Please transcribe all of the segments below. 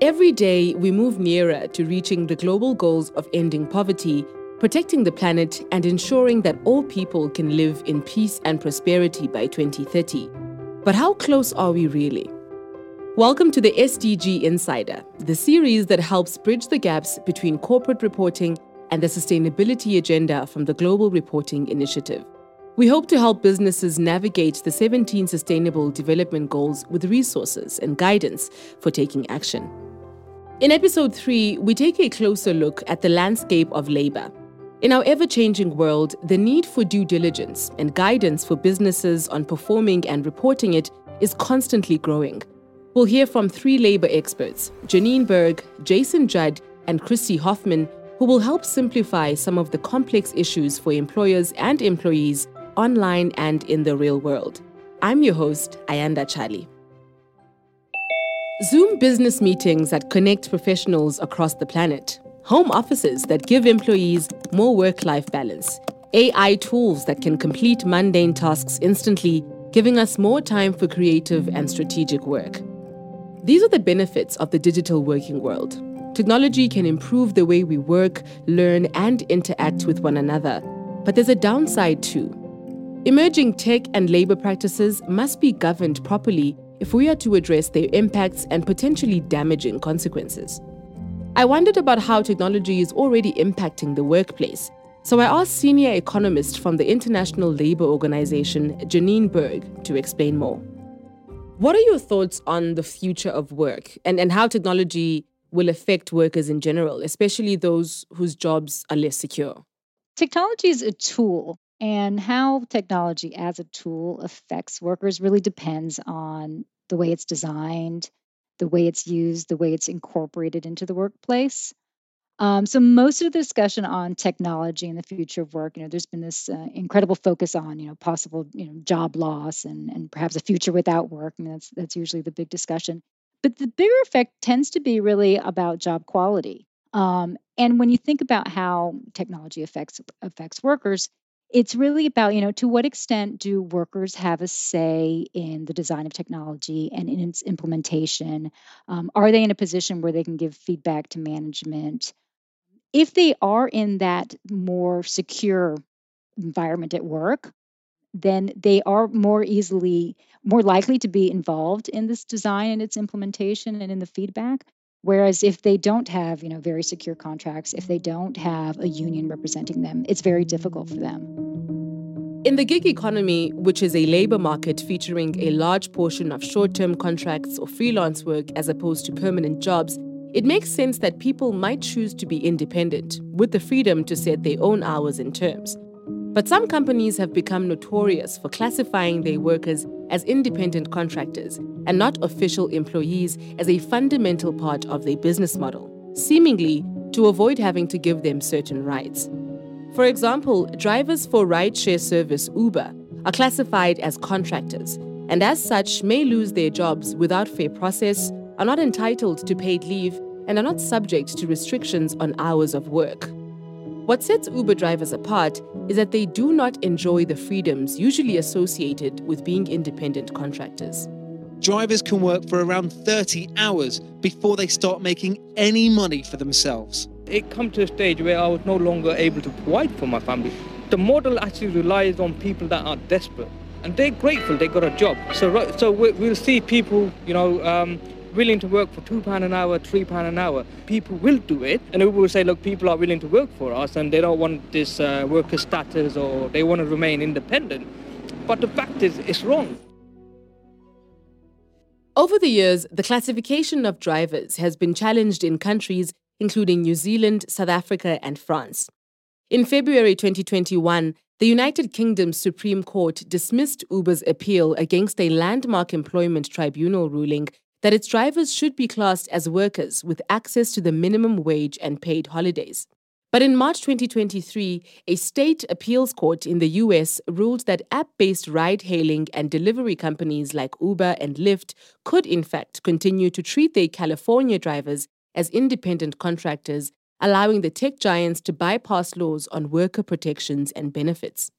Every day, we move nearer to reaching the global goals of ending poverty, protecting the planet, and ensuring that all people can live in peace and prosperity by 2030. But how close are we really? Welcome to the SDG Insider, the series that helps bridge the gaps between corporate reporting and the sustainability agenda from the Global Reporting Initiative. We hope to help businesses navigate the 17 Sustainable Development Goals with resources and guidance for taking action. In episode 3, we take a closer look at the landscape of labor. In our ever changing world, the need for due diligence and guidance for businesses on performing and reporting it is constantly growing. We'll hear from three labor experts Janine Berg, Jason Judd, and Christy Hoffman, who will help simplify some of the complex issues for employers and employees online and in the real world. I'm your host, Ayanda Charlie. Zoom business meetings that connect professionals across the planet, home offices that give employees more work life balance, AI tools that can complete mundane tasks instantly, giving us more time for creative and strategic work. These are the benefits of the digital working world. Technology can improve the way we work, learn, and interact with one another. But there's a downside too. Emerging tech and labor practices must be governed properly if we are to address their impacts and potentially damaging consequences. I wondered about how technology is already impacting the workplace, so I asked senior economist from the International Labour Organization, Janine Berg, to explain more. What are your thoughts on the future of work and, and how technology will affect workers in general, especially those whose jobs are less secure? Technology is a tool and how technology as a tool affects workers really depends on the way it's designed, the way it's used, the way it's incorporated into the workplace. Um, so most of the discussion on technology and the future of work, you know, there's been this uh, incredible focus on, you know, possible, you know, job loss and and perhaps a future without work. I mean, that's that's usually the big discussion. But the bigger effect tends to be really about job quality. Um, and when you think about how technology affects affects workers, it's really about, you know, to what extent do workers have a say in the design of technology and in its implementation? Um, are they in a position where they can give feedback to management? If they are in that more secure environment at work, then they are more easily, more likely to be involved in this design and its implementation and in the feedback. Whereas if they don't have, you know, very secure contracts, if they mm-hmm. don't have a union representing them, it's very difficult for them. In the gig economy, which is a labor market featuring a large portion of short term contracts or freelance work as opposed to permanent jobs, it makes sense that people might choose to be independent, with the freedom to set their own hours and terms. But some companies have become notorious for classifying their workers as independent contractors and not official employees as a fundamental part of their business model, seemingly to avoid having to give them certain rights. For example, drivers for rideshare service Uber are classified as contractors and as such may lose their jobs without fair process, are not entitled to paid leave, and are not subject to restrictions on hours of work. What sets Uber drivers apart is that they do not enjoy the freedoms usually associated with being independent contractors. Drivers can work for around 30 hours before they start making any money for themselves. It come to a stage where I was no longer able to provide for my family. The model actually relies on people that are desperate, and they're grateful they got a job. So, so we'll see people, you know, um, willing to work for two pound an hour, three pound an hour, people will do it, and we will say, look, people are willing to work for us, and they don't want this uh, worker status, or they want to remain independent. But the fact is, it's wrong. Over the years, the classification of drivers has been challenged in countries including New Zealand, South Africa, and France. In February 2021, the United Kingdom's Supreme Court dismissed Uber's appeal against a landmark employment tribunal ruling that its drivers should be classed as workers with access to the minimum wage and paid holidays. But in March 2023, a state appeals court in the US ruled that app based ride hailing and delivery companies like Uber and Lyft could, in fact, continue to treat their California drivers as independent contractors, allowing the tech giants to bypass laws on worker protections and benefits.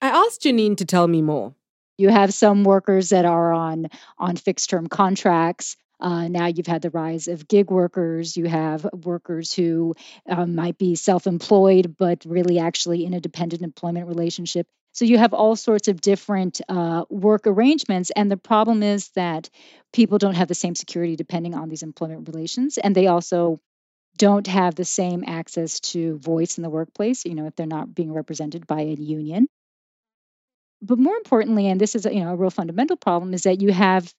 I asked Janine to tell me more. You have some workers that are on on fixed term contracts. Uh, now you've had the rise of gig workers. You have workers who um, might be self employed, but really actually in a dependent employment relationship. So you have all sorts of different uh, work arrangements. And the problem is that people don't have the same security depending on these employment relations. And they also don't have the same access to voice in the workplace, you know, if they're not being represented by a union. But more importantly, and this is a, you know a real fundamental problem, is that you have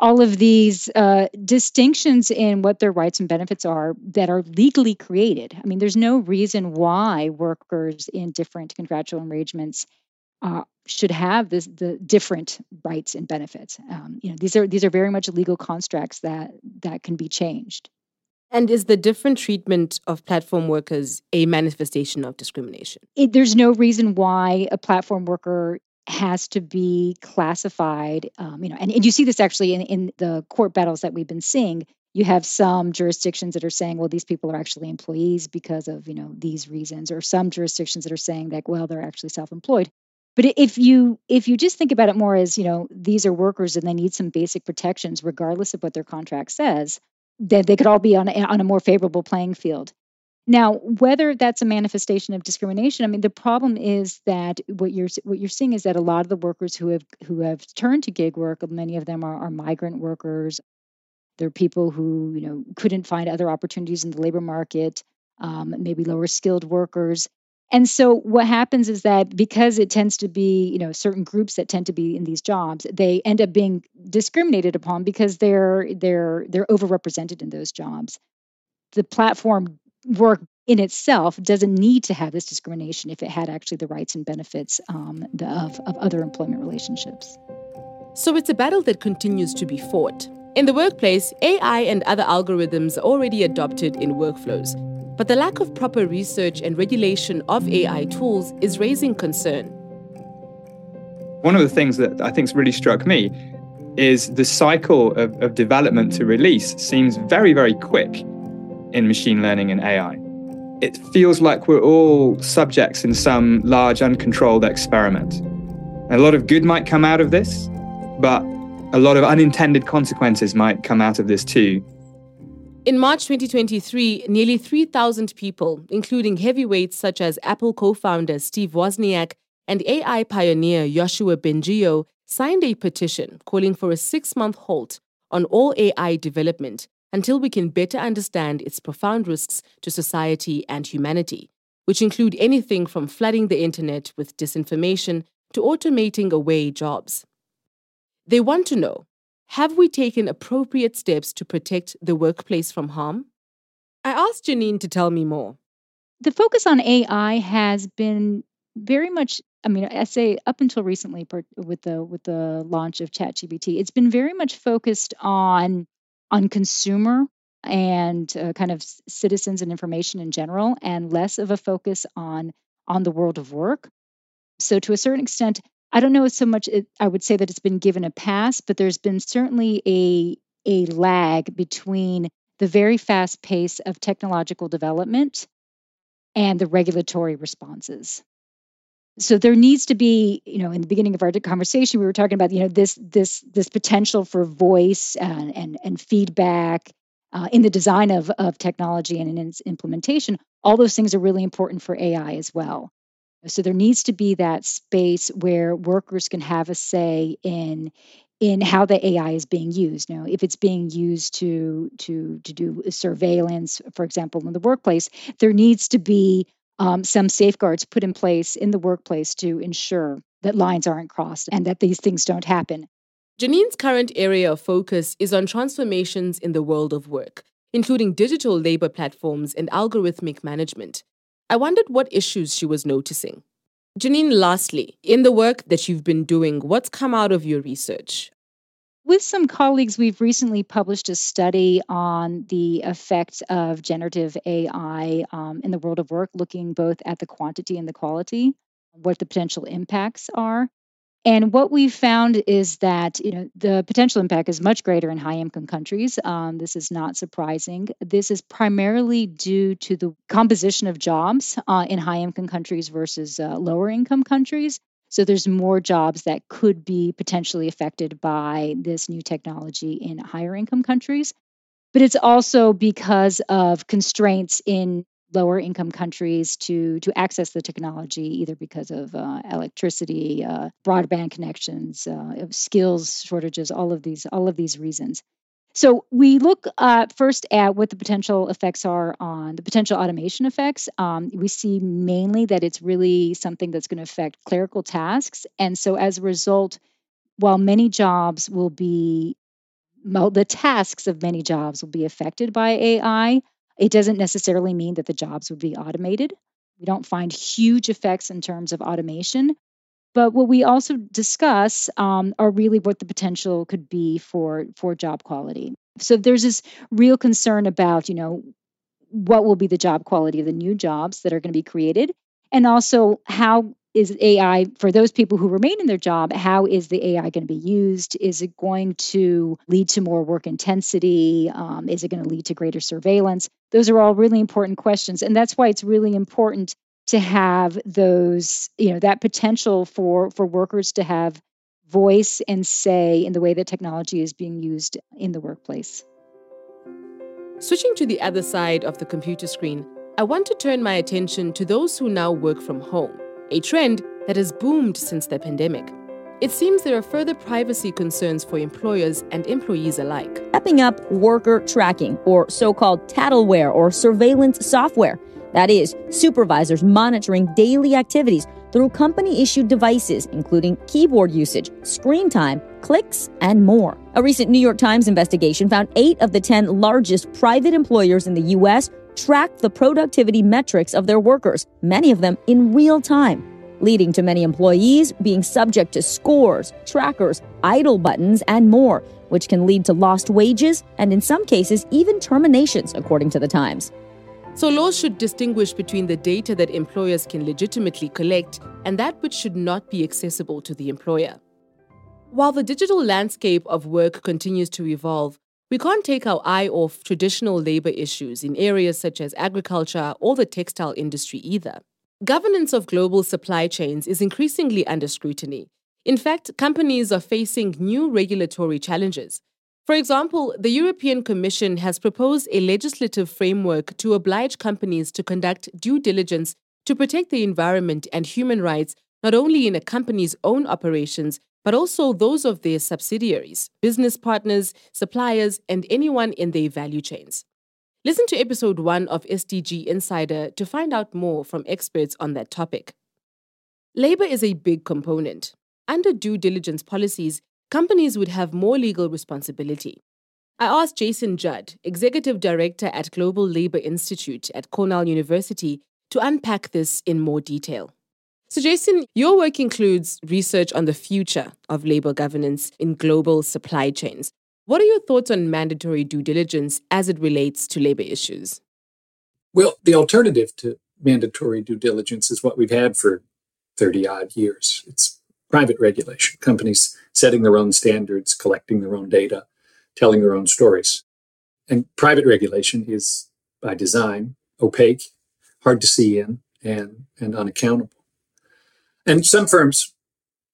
all of these uh, distinctions in what their rights and benefits are that are legally created. I mean, there's no reason why workers in different contractual arrangements uh, should have this, the different rights and benefits. Um, you know, these are these are very much legal constructs that that can be changed. And is the different treatment of platform workers a manifestation of discrimination? It, there's no reason why a platform worker has to be classified. Um, you know, and, and you see this actually in, in the court battles that we've been seeing. You have some jurisdictions that are saying, well, these people are actually employees because of you know these reasons, or some jurisdictions that are saying that, well, they're actually self-employed. But if you if you just think about it more as you know these are workers and they need some basic protections regardless of what their contract says, then they could all be on a, on a more favorable playing field. Now, whether that's a manifestation of discrimination, I mean, the problem is that what you're what you're seeing is that a lot of the workers who have who have turned to gig work, many of them are, are migrant workers. They're people who you know couldn't find other opportunities in the labor market, um, maybe lower skilled workers. And so what happens is that because it tends to be, you know, certain groups that tend to be in these jobs, they end up being discriminated upon because they're they're they're overrepresented in those jobs. The platform work in itself doesn't need to have this discrimination if it had actually the rights and benefits um, the, of, of other employment relationships. So it's a battle that continues to be fought. In the workplace, AI and other algorithms are already adopted in workflows. But the lack of proper research and regulation of AI tools is raising concern. One of the things that I think's really struck me is the cycle of, of development to release seems very, very quick in machine learning and AI. It feels like we're all subjects in some large uncontrolled experiment. A lot of good might come out of this, but a lot of unintended consequences might come out of this too. In March 2023, nearly 3,000 people, including heavyweights such as Apple co founder Steve Wozniak and AI pioneer Yoshua Bengio, signed a petition calling for a six month halt on all AI development until we can better understand its profound risks to society and humanity, which include anything from flooding the internet with disinformation to automating away jobs. They want to know have we taken appropriate steps to protect the workplace from harm? I asked Janine to tell me more. The focus on AI has been very much I mean, I say up until recently with the with the launch of ChatGPT, it's been very much focused on on consumer and uh, kind of citizens and information in general, and less of a focus on on the world of work. So, to a certain extent, I don't know so much. It, I would say that it's been given a pass, but there's been certainly a a lag between the very fast pace of technological development and the regulatory responses so there needs to be you know in the beginning of our conversation we were talking about you know this this this potential for voice and and, and feedback uh, in the design of of technology and in its implementation all those things are really important for ai as well so there needs to be that space where workers can have a say in in how the AI is being used. Now, if it's being used to to to do surveillance, for example, in the workplace, there needs to be um, some safeguards put in place in the workplace to ensure that lines aren't crossed and that these things don't happen. Janine's current area of focus is on transformations in the world of work, including digital labor platforms and algorithmic management. I wondered what issues she was noticing. Janine, lastly, in the work that you've been doing, what's come out of your research? With some colleagues, we've recently published a study on the effect of generative AI um, in the world of work, looking both at the quantity and the quality, what the potential impacts are. And what we found is that you know the potential impact is much greater in high income countries. Um, this is not surprising. This is primarily due to the composition of jobs uh, in high income countries versus uh, lower income countries. So there's more jobs that could be potentially affected by this new technology in higher income countries. But it's also because of constraints in lower income countries to to access the technology either because of uh, electricity uh, broadband connections uh, skills shortages all of these all of these reasons so we look uh, first at what the potential effects are on the potential automation effects. Um, we see mainly that it's really something that's going to affect clerical tasks. And so as a result, while many jobs will be, well, the tasks of many jobs will be affected by AI, it doesn't necessarily mean that the jobs would be automated. We don't find huge effects in terms of automation, but what we also discuss um, are really what the potential could be for for job quality. So there's this real concern about you know what will be the job quality of the new jobs that are going to be created, and also how is AI for those people who remain in their job? How is the AI going to be used? Is it going to lead to more work intensity? Um, is it going to lead to greater surveillance? Those are all really important questions, and that's why it's really important to have those you know that potential for for workers to have voice and say in the way that technology is being used in the workplace switching to the other side of the computer screen i want to turn my attention to those who now work from home a trend that has boomed since the pandemic it seems there are further privacy concerns for employers and employees alike. Stepping up worker tracking, or so called tattleware or surveillance software, that is, supervisors monitoring daily activities through company issued devices, including keyboard usage, screen time, clicks, and more. A recent New York Times investigation found eight of the 10 largest private employers in the U.S. tracked the productivity metrics of their workers, many of them in real time, leading to many employees being subject to scores, trackers, idle buttons, and more, which can lead to lost wages and, in some cases, even terminations, according to the Times. So, laws should distinguish between the data that employers can legitimately collect and that which should not be accessible to the employer. While the digital landscape of work continues to evolve, we can't take our eye off traditional labor issues in areas such as agriculture or the textile industry either. Governance of global supply chains is increasingly under scrutiny. In fact, companies are facing new regulatory challenges, for example, the European Commission has proposed a legislative framework to oblige companies to conduct due diligence to protect the environment and human rights not only in a company's own operations, but also those of their subsidiaries, business partners, suppliers, and anyone in their value chains. Listen to episode 1 of SDG Insider to find out more from experts on that topic. Labor is a big component. Under due diligence policies, companies would have more legal responsibility. I asked Jason Judd, Executive Director at Global Labor Institute at Cornell University, to unpack this in more detail. So, Jason, your work includes research on the future of labor governance in global supply chains. What are your thoughts on mandatory due diligence as it relates to labor issues? Well, the alternative to mandatory due diligence is what we've had for 30 odd years. It's private regulation, companies setting their own standards, collecting their own data, telling their own stories. And private regulation is by design opaque, hard to see in, and, and unaccountable. And some firms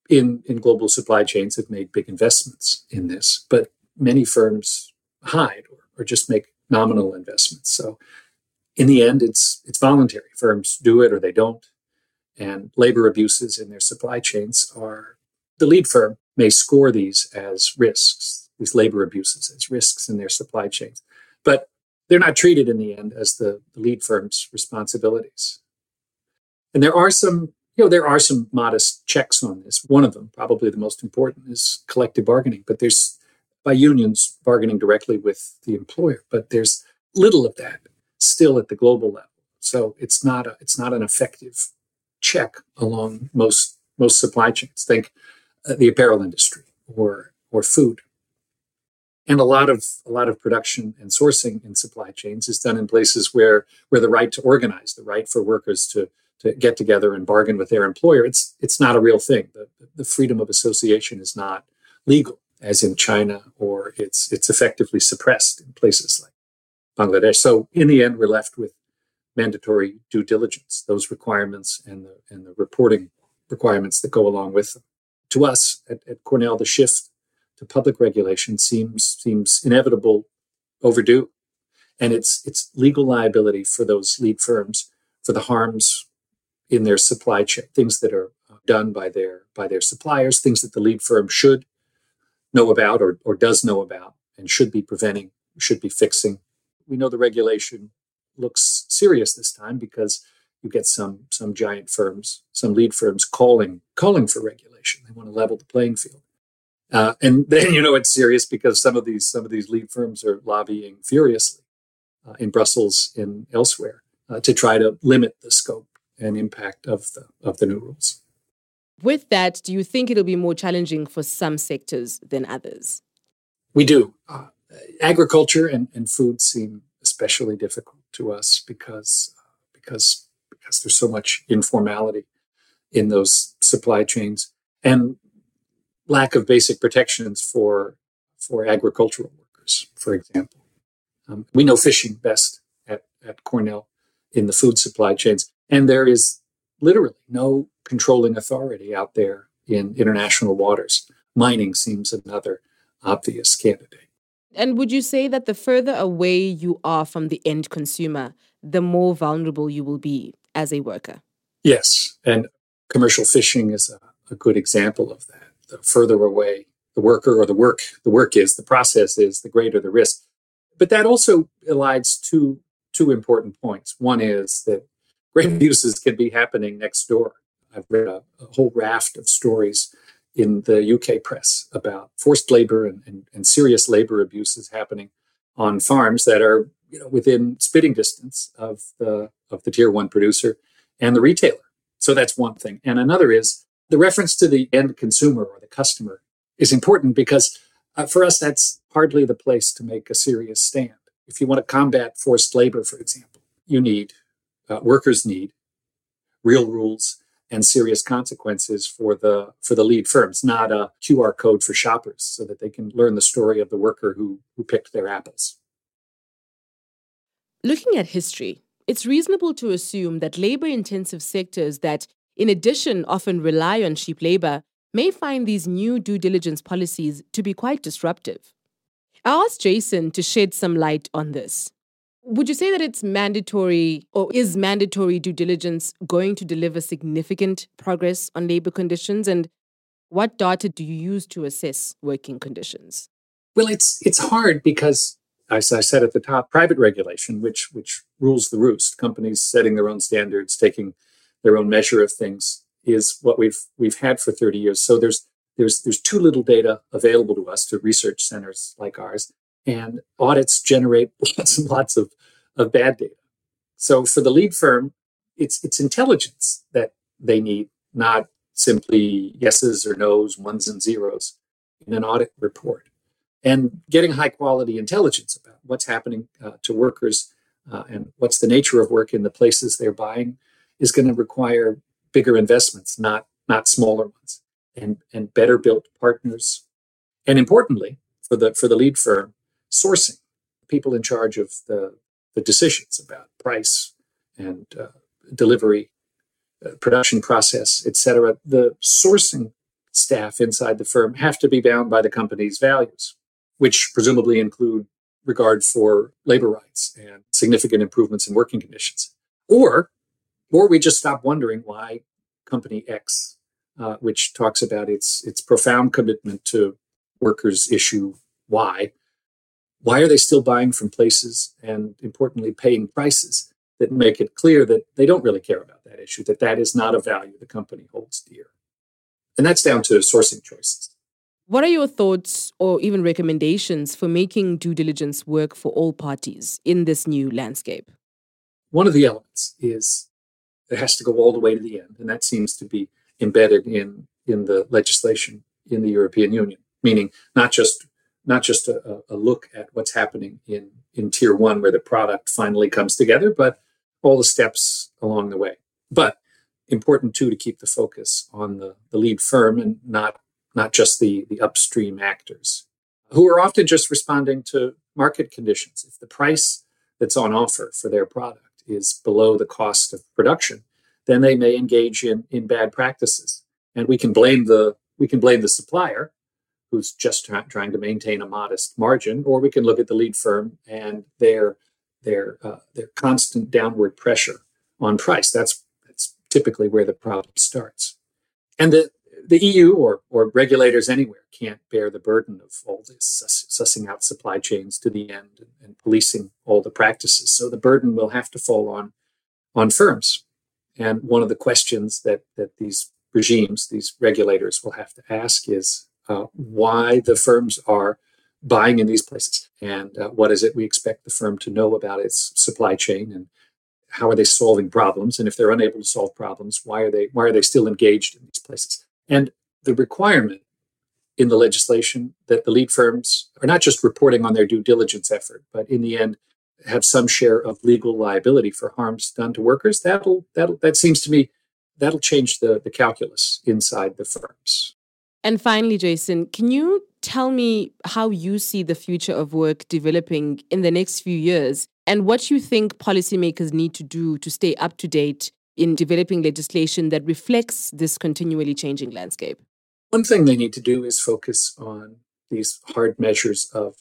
in, in global supply chains have made big investments in this, but many firms hide or, or just make nominal investments. So in the end, it's it's voluntary. Firms do it or they don't and labor abuses in their supply chains are the lead firm may score these as risks, these labor abuses as risks in their supply chains. But they're not treated in the end as the, lead firm's responsibilities. And there are some, you know, there are some modest checks on this. One of them, probably the most important, is collective bargaining. But there's by unions bargaining directly with the employer, but there's little of that still at the global level. So it's not a, it's not an effective check along most most supply chains. Think Uh, the apparel industry or or food. And a lot of a lot of production and sourcing in supply chains is done in places where where the right to organize, the right for workers to to get together and bargain with their employer, it's it's not a real thing. The, the freedom of association is not legal, as in China, or it's it's effectively suppressed in places like Bangladesh. So in the end, we're left with mandatory due diligence, those requirements and the, and the reporting requirements that go along with them. To us at, at Cornell, the shift to public regulation seems seems inevitable, overdue, and it's it's legal liability for those lead firms for the harms in their supply chain, things that are done by their by their suppliers, things that the lead firm should know about or, or does know about and should be preventing, should be fixing. We know the regulation looks serious this time because you get some some giant firms, some lead firms calling calling for regulation. They want to level the playing field. Uh, and then you know it's serious because some of these some of these lead firms are lobbying furiously uh, in Brussels and elsewhere uh, to try to limit the scope and impact of the of the new rules. With that, do you think it'll be more challenging for some sectors than others? We do. Uh, agriculture and, and food seem especially difficult to us because because because there's so much informality in those supply chains and lack of basic protections for for agricultural workers, for example. Um, we know fishing best at, at Cornell in the food supply chains, and there is literally no controlling authority out there in international waters. Mining seems another obvious candidate. And would you say that the further away you are from the end consumer, the more vulnerable you will be as a worker? Yes. And commercial fishing is a, a good example of that. The further away the worker or the work the work is, the process is, the greater the risk. But that also elides two two important points. One is that great abuses can be happening next door. I've read a, a, whole raft of stories in the UK press about forced labor and, and, and, serious labor abuses happening on farms that are you know within spitting distance of the of the tier one producer and the retailer. So that's one thing. And another is the reference to the end consumer or the customer is important because uh, for us that's hardly the place to make a serious stand. If you want to combat forced labor, for example, you need uh, workers need real rules and serious consequences for the for the lead firms, not a QR code for shoppers, so that they can learn the story of the worker who who picked their apples. Looking at history, it's reasonable to assume that labor-intensive sectors that, in addition, often rely on cheap labor, may find these new due diligence policies to be quite disruptive. I asked Jason to shed some light on this. Would you say that it's mandatory or is mandatory due diligence going to deliver significant progress on labor conditions? And what data do you use to assess working conditions? Well, it's it's hard because as I said at the top, private regulation, which which rules the roost, companies setting their own standards, taking their own measure of things, is what we've we've had for 30 years. So there's there's there's too little data available to us to research centers like ours and audits generate lots and lots of, of bad data. So for the lead firm, it's it's intelligence that they need, not simply yeses or nos, ones and zeros in an audit report. And getting high quality intelligence about what's happening uh, to workers uh, and what's the nature of work in the places they're buying is going to require bigger investments, not not smaller ones, and and better built partners. And importantly, for the for the lead firm, sourcing, people in charge of the, the decisions about price and uh, delivery, uh, production process, etc. The sourcing staff inside the firm have to be bound by the company's values, which presumably include regard for labor rights and significant improvements in working conditions. Or, or we just stop wondering why company X, uh, which talks about its its profound commitment to workers issue Y, why are they still buying from places and importantly paying prices that make it clear that they don't really care about that issue, that that is not a value the company holds dear? And that's down to sourcing choices. What are your thoughts or even recommendations for making due diligence work for all parties in this new landscape? One of the elements is it has to go all the way to the end, and that seems to be embedded in, in the legislation in the European Union, meaning not just not just a, a, look at what's happening in, in tier one where the product finally comes together, but all the steps along the way. But important too to keep the focus on the, the lead firm and not not just the, the upstream actors who are often just responding to market conditions. If the price that's on offer for their product is below the cost of production, then they may engage in, in bad practices. And we can blame the we can blame the supplier who's just trying to maintain a modest margin, or we can look at the lead firm and their their uh, their constant downward pressure on price. That's that's typically where the problem starts. And the the EU or or regulators anywhere can't bear the burden of all this sussing out supply chains to the end and, and policing all the practices. So the burden will have to fall on on firms. And one of the questions that that these regimes, these regulators, will have to ask is uh, why the firms are buying in these places and uh, what is it we expect the firm to know about its supply chain and how are they solving problems and if they're unable to solve problems why are they why are they still engaged in these places and the requirement in the legislation that the lead firms are not just reporting on their due diligence effort but in the end have some share of legal liability for harms done to workers that'll that'll that seems to me that'll change the the calculus inside the firms. And finally, Jason, can you tell me how you see the future of work developing in the next few years and what you think policymakers need to do to stay up to date in developing legislation that reflects this continually changing landscape? One thing they need to do is focus on these hard measures of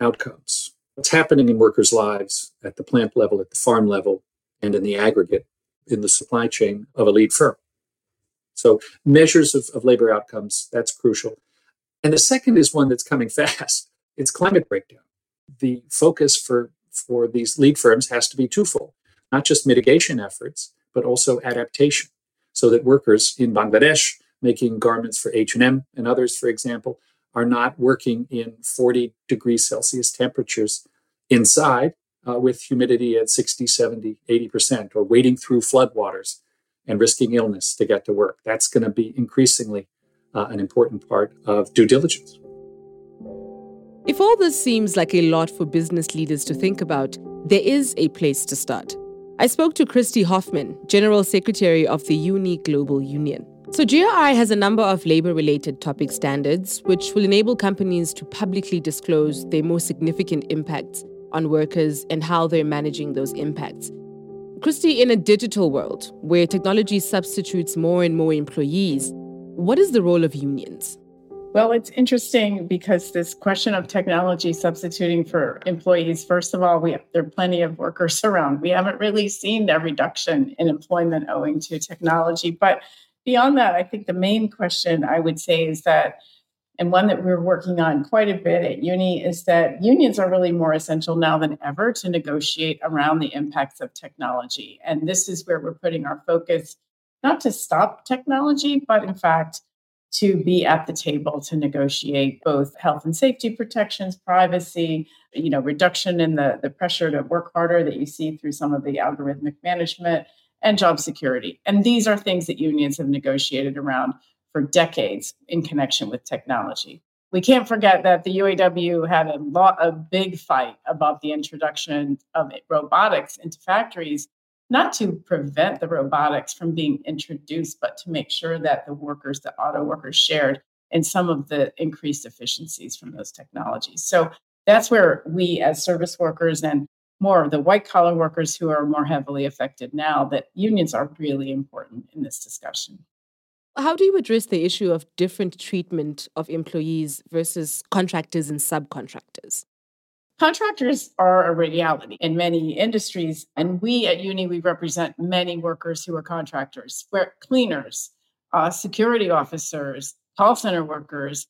outcomes. What's happening in workers' lives at the plant level, at the farm level, and in the aggregate in the supply chain of a lead firm. So measures of, of labor outcomes, that's crucial. And the second is one that's coming fast. It's climate breakdown. The focus for, for these lead firms has to be twofold, not just mitigation efforts, but also adaptation so that workers in Bangladesh making garments for H&M and others, for example, are not working in 40 degrees Celsius temperatures inside uh, with humidity at 60, 70, 80%, or wading through floodwaters and risking illness to get to work. That's going to be increasingly uh, an important part of due diligence. If all this seems like a lot for business leaders to think about, there is a place to start. I spoke to Christy Hoffman, General Secretary of the Uni Global Union. So, GRI has a number of labor related topic standards which will enable companies to publicly disclose their most significant impacts on workers and how they're managing those impacts. Christy, in a digital world where technology substitutes more and more employees, what is the role of unions? Well, it's interesting because this question of technology substituting for employees, first of all, we have, there are plenty of workers around. We haven't really seen a reduction in employment owing to technology. But beyond that, I think the main question I would say is that and one that we're working on quite a bit at uni is that unions are really more essential now than ever to negotiate around the impacts of technology. And this is where we're putting our focus, not to stop technology, but in fact, to be at the table to negotiate both health and safety protections, privacy, you know, reduction in the, the pressure to work harder that you see through some of the algorithmic management and job security. And these are things that unions have negotiated around for decades in connection with technology. We can't forget that the UAW had a lot a big fight about the introduction of robotics into factories, not to prevent the robotics from being introduced, but to make sure that the workers, the auto workers, shared in some of the increased efficiencies from those technologies. So that's where we, as service workers and more of the white collar workers who are more heavily affected now, that unions are really important in this discussion. How do you address the issue of different treatment of employees versus contractors and subcontractors? Contractors are a reality in many industries. And we at Uni, we represent many workers who are contractors, where cleaners, uh, security officers, call center workers.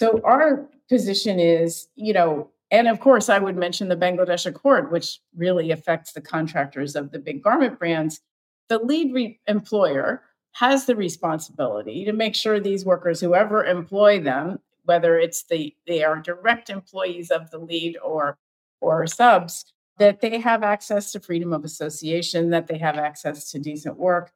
So our position is, you know, and of course, I would mention the Bangladesh Accord, which really affects the contractors of the big garment brands. The lead re- employer has the responsibility to make sure these workers, whoever employ them, whether it's the they are direct employees of the lead or or subs, that they have access to freedom of association, that they have access to decent work.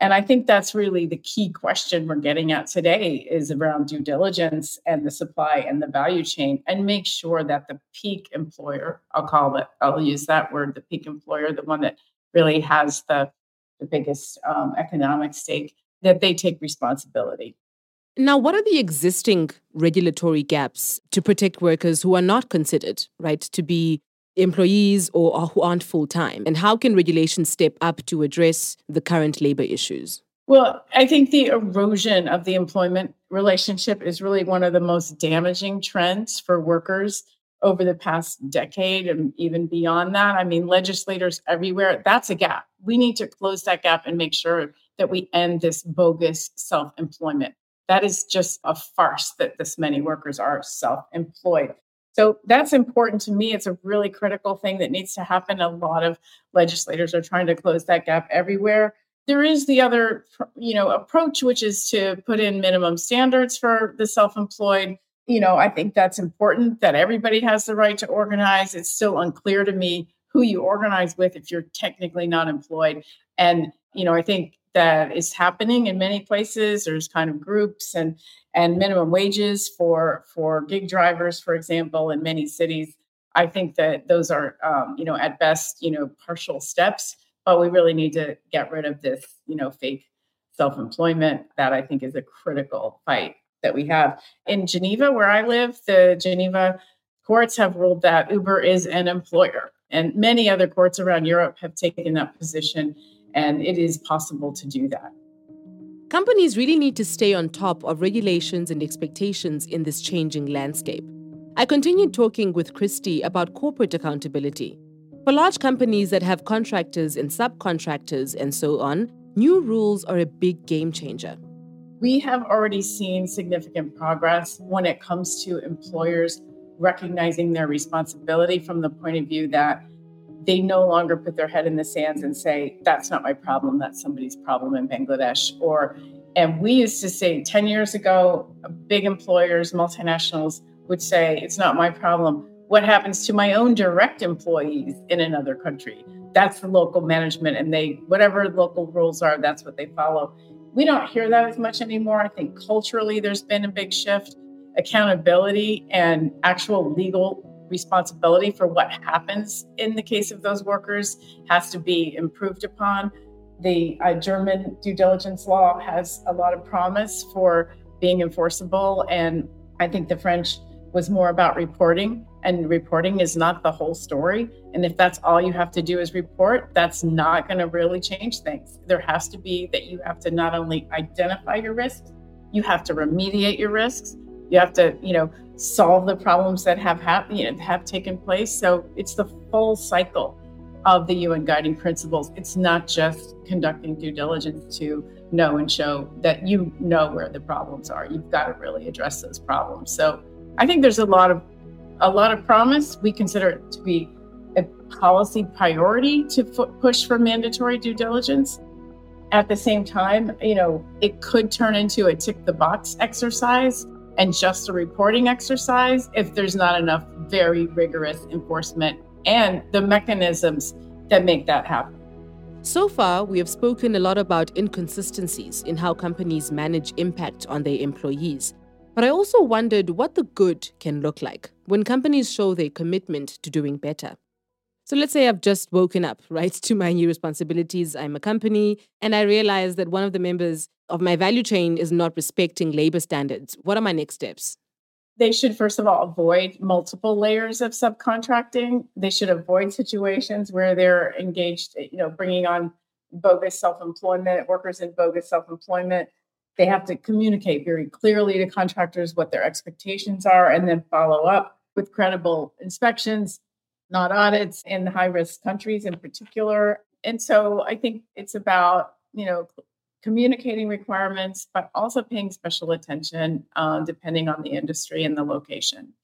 And I think that's really the key question we're getting at today is around due diligence and the supply and the value chain and make sure that the peak employer, I'll call it, I'll use that word, the peak employer, the one that really has the the biggest um, economic stake, that they take responsibility. Now, what are the existing regulatory gaps to protect workers who are not considered, right, to be employees or who aren't full time? And how can regulations step up to address the current labor issues? Well, I think the erosion of the employment relationship is really one of the most damaging trends for workers over the past decade and even beyond that. I mean, legislators everywhere, that's a gap. We need to close that gap and make sure that we end this bogus self employment. That is just a farce that this many workers are self employed. So that's important to me. It's a really critical thing that needs to happen. A lot of legislators are trying to close that gap everywhere. There is the other, you know, approach, which is to put in minimum standards for the self-employed. You know, I think that's important that everybody has the right to organize. It's still unclear to me who you organize with if you're technically not employed. And, you know, I think that is happening in many places. There's kind of groups and and minimum wages for for gig drivers, for example, in many cities. I think that those are, um, you know, at best, you know, partial steps, but we really need to get rid of this, you know, fake self-employment. That I think is a critical fight that we have in Geneva, where I live. The Geneva courts have ruled that Uber is an employer, and many other courts around Europe have taken that position and it is possible to do that. Companies really need to stay on top of regulations and expectations in this changing landscape. I continued talking with Christy about corporate accountability. For large companies that have contractors and subcontractors and so on, new rules are a big game changer. We have already seen significant progress when it comes to employers recognizing their responsibility from the point of view that they no longer put their head in the sands and say, that's not my problem, that's somebody's problem in Bangladesh. Or, and we used to say 10 years ago, big employers, multinationals would say, it's not my problem. What happens to my own direct employees in another country? That's the local management, and they, whatever local rules are, that's what they follow. We don't hear that as much anymore. I think culturally, there's been a big shift. Accountability and actual legal responsibility for what happens in the case of those workers has to be improved upon. The uh, German due diligence law has a lot of promise for being enforceable, and I think the French was more about reporting, and reporting is not the whole story. And if that's all you have to do is report, that's not going to really change things. There has to be that you have to not only identify your risks, you have to remediate your risks, you have to, you know, solve the problems that have happened, you know, have taken place. So it's the full cycle of the UN guiding principles. It's not just conducting due diligence to know and show that you know where the problems are. You've got to really address those problems. So I think there's a lot of a lot of promise. We consider it to be a policy priority to f- push for mandatory due diligence. At the same time, you know, it could turn into a tick the box exercise and just a reporting exercise if there's not enough very rigorous enforcement and the mechanisms that make that happen. So far, we have spoken a lot about inconsistencies in how companies manage impact on their employees. But I also wondered what the good can look like when companies show their commitment to doing better. So let's say I've just woken up, right, to my new responsibilities. I'm a company, and I realize that one of the members of my value chain is not respecting labor standards. What are my next steps? They should, first of all, avoid multiple layers of subcontracting. They should avoid situations where they're engaged, you know, bringing on bogus self employment, workers in bogus self employment. They have to communicate very clearly to contractors what their expectations are and then follow up with credible inspections not audits in high risk countries in particular. And so I think it's about, you know, communicating requirements, but also paying special attention uh, depending on the industry and the location.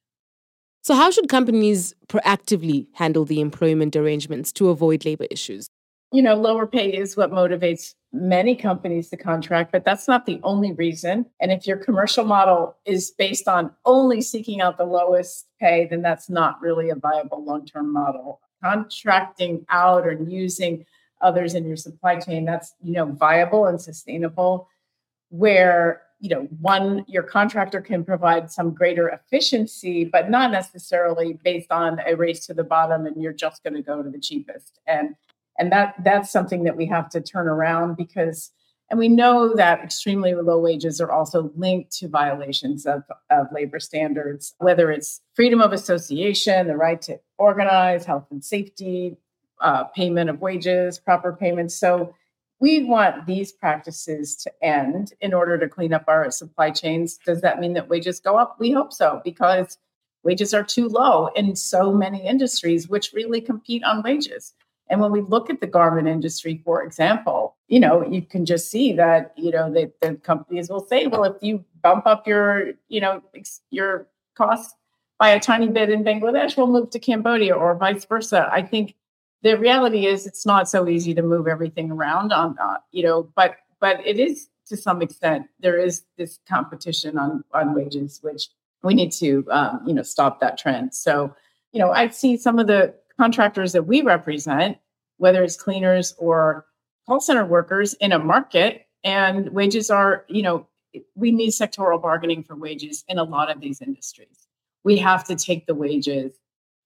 So, how should companies proactively handle the employment arrangements to avoid labor issues? You know, lower pay is what motivates many companies to contract, but that's not the only reason. And if your commercial model is based on only seeking out the lowest pay, then that's not really a viable long term model. Contracting out or using others in your supply chain, that's you know viable and sustainable. Where you know one your contractor can provide some greater efficiency but not necessarily based on a race to the bottom and you're just going to go to the cheapest and and that that's something that we have to turn around because And we know that extremely low wages are also linked to violations of, of labor standards, whether it's freedom of association, the right to organize, health and safety, uh, payment of wages, proper payments. So we want these practices to end in order to clean up our supply chains. Does that mean that wages go up? We hope so, because wages are too low in so many industries, which really compete on wages. And when we look at the garment industry, for example, you know, you can just see that, you know, the, the companies will say, well, if you bump up your, you know, your costs by a tiny bit in Bangladesh, we'll move to Cambodia or vice versa. I think the reality is it's not so easy to move everything around on, uh, you know, but but it is to some extent there is this competition on on wages, which we need to um, you know stop that trend. So you know I see some of the contractors that we represent, whether it's cleaners or call center workers in a market, and wages are, you know, we need sectoral bargaining for wages in a lot of these industries. We have to take the wages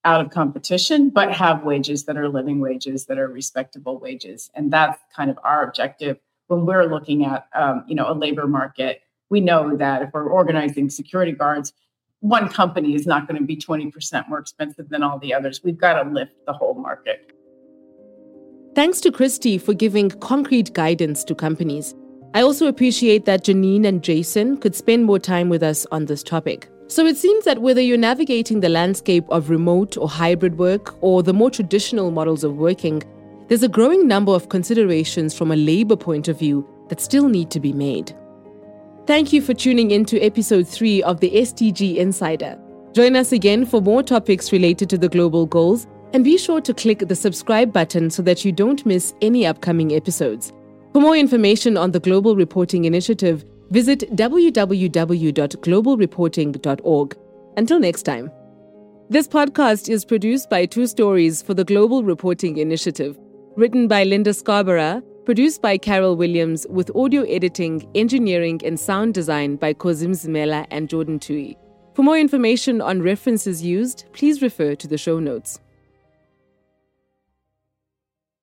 out of competition, but have wages that are living wages that are respectable wages, and that's kind of our objective when we're looking at, um, you know, a labor market. We know that if we're organizing security guards, one company is not going to be 20% more expensive than all the others. We've got to lift the whole market. Thanks to Christy for giving concrete guidance to companies. I also appreciate that Janine and Jason could spend more time with us on this topic. So it seems that whether you're navigating the landscape of remote or hybrid work or the more traditional models of working, there's a growing number of considerations from a labor point of view that still need to be made. Thank you for tuning in to episode 3 of the SDG Insider. Join us again for more topics related to the global goals, and be sure to click the subscribe button so that you don't miss any upcoming episodes. For more information on the Global Reporting Initiative, visit www.globalreporting.org. Until next time. This podcast is produced by Two Stories for the Global Reporting Initiative, written by Linda Scarborough Produced by Carol Williams with audio editing, engineering, and sound design by Kozim Zmela and Jordan Tui. For more information on references used, please refer to the show notes.